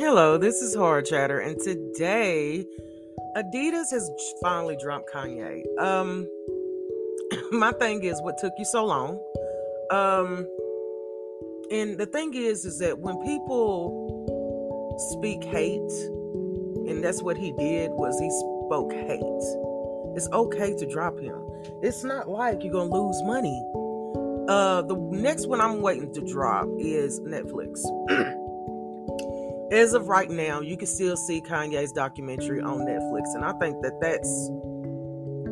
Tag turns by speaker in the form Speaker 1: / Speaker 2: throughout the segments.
Speaker 1: Hello, this is Horror Chatter, and today Adidas has finally dropped Kanye. Um, my thing is, what took you so long? Um, and the thing is, is that when people speak hate, and that's what he did, was he spoke hate. It's okay to drop him. It's not like you're gonna lose money. Uh, the next one I'm waiting to drop is Netflix. As of right now, you can still see Kanye's documentary on Netflix, and I think that that's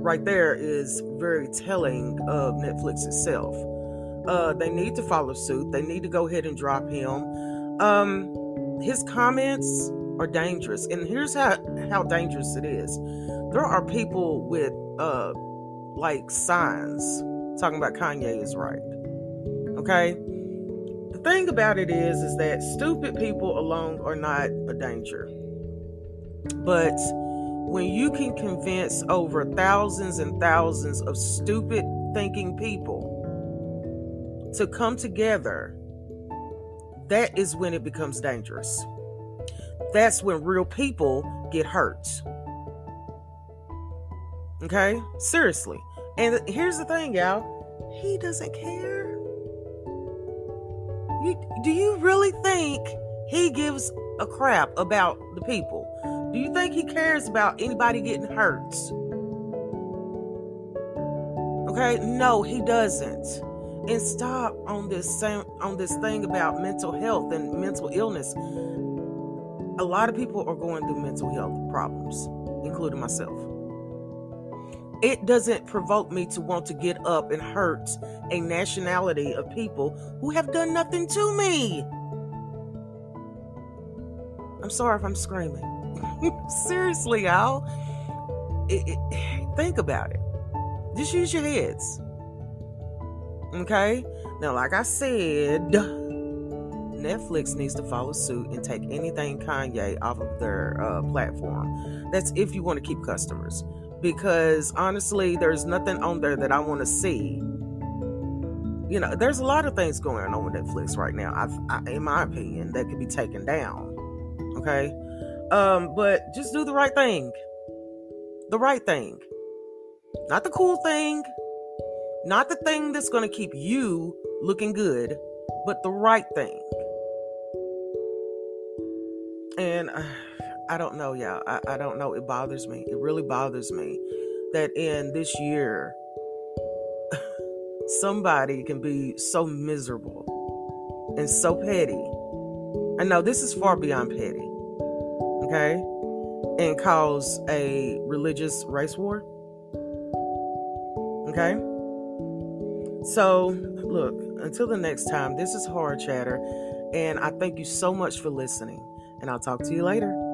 Speaker 1: right there is very telling of Netflix itself. Uh, they need to follow suit. They need to go ahead and drop him. Um, his comments are dangerous, and here's how how dangerous it is. There are people with uh like signs talking about Kanye is right. Okay. Thing about it is, is that stupid people alone are not a danger. But when you can convince over thousands and thousands of stupid thinking people to come together, that is when it becomes dangerous. That's when real people get hurt. Okay? Seriously. And here's the thing, y'all. He doesn't care. You, do you really think he gives a crap about the people? Do you think he cares about anybody getting hurt? Okay? No, he doesn't. And stop on this same on this thing about mental health and mental illness. A lot of people are going through mental health problems, including myself it doesn't provoke me to want to get up and hurt a nationality of people who have done nothing to me. I'm sorry if I'm screaming. Seriously, y'all. It, it, think about it. Just use your heads. Okay? Now, like I said, Netflix needs to follow suit and take anything Kanye off of their uh, platform. That's if you want to keep customers because honestly, there's nothing on there that I want to see. You know, there's a lot of things going on with Netflix right now. I, in my opinion, that could be taken down. Okay, um, but just do the right thing. The right thing, not the cool thing, not the thing that's going to keep you looking good, but the right thing. And. Uh, I don't know, y'all. I, I don't know. It bothers me. It really bothers me that in this year, somebody can be so miserable and so petty. I know this is far beyond petty, okay? And cause a religious race war, okay? So, look, until the next time, this is Horror Chatter, and I thank you so much for listening, and I'll talk to you later.